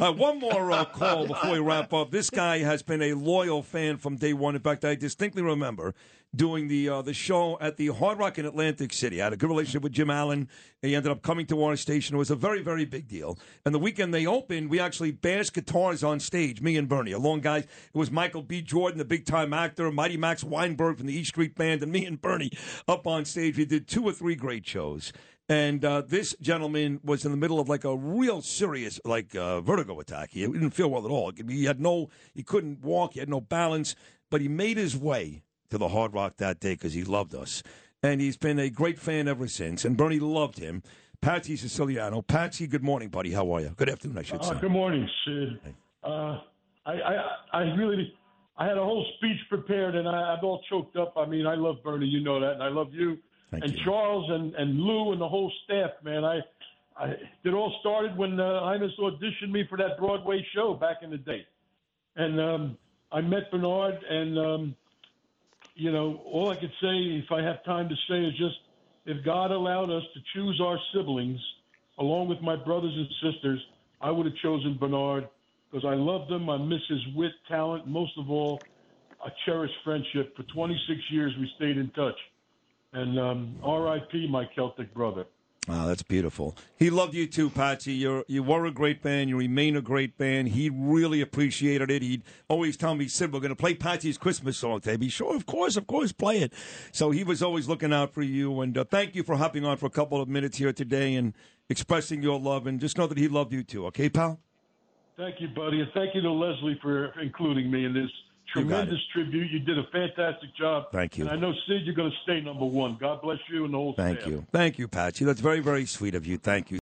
Uh, one more uh, call before we wrap up. This guy has been a loyal fan from day one. In fact, I distinctly remember doing the uh, the show at the Hard Rock in Atlantic City. I had a good relationship with Jim Allen. He ended up coming to our station. It was a very, very big deal. And the weekend they opened, we actually bashed guitars on stage, me and Bernie, along guys. It was Michael B. Jordan, the big time actor, Mighty Max Weinberg from the East Street Band, and me and Bernie up on stage. We did two or three great shows. And uh, this gentleman was in the middle of like a real serious like uh, vertigo attack. He didn't feel well at all. He had no, he couldn't walk. He had no balance. But he made his way to the Hard Rock that day because he loved us, and he's been a great fan ever since. And Bernie loved him. Patsi Siciliano. Patsi, good morning, buddy. How are you? Good afternoon, I should Uh, say. good morning, Sid. Uh, I, I, I really, I had a whole speech prepared, and I, I'm all choked up. I mean, I love Bernie, you know that, and I love you, Thank and you. Charles, and and Lou, and the whole staff, man. I, I it all started when uh, Imus auditioned me for that Broadway show back in the day, and um, I met Bernard, and um, you know, all I could say, if I have time to say, is just if God allowed us to choose our siblings along with my brothers and sisters, I would have chosen Bernard because I loved him. I miss his wit, talent, most of all, a cherished friendship. For 26 years, we stayed in touch. And um, R.I.P. my Celtic brother. Wow, that's beautiful. He loved you too, Patsi. You're you were a great band. You remain a great band. He really appreciated it. He'd always tell me, "Sid, we're going to play Patsi's Christmas song today." Be sure, of course, of course, play it. So he was always looking out for you. And uh, thank you for hopping on for a couple of minutes here today and expressing your love. And just know that he loved you too. Okay, pal. Thank you, buddy. And thank you to Leslie for including me in this You tremendous tribute. You did a fantastic job. Thank you. And I know, Sid, you're going to stay number one. God bless you and the whole Thank staff. you. Thank you, Patsi. That's very, very sweet of you. Thank you.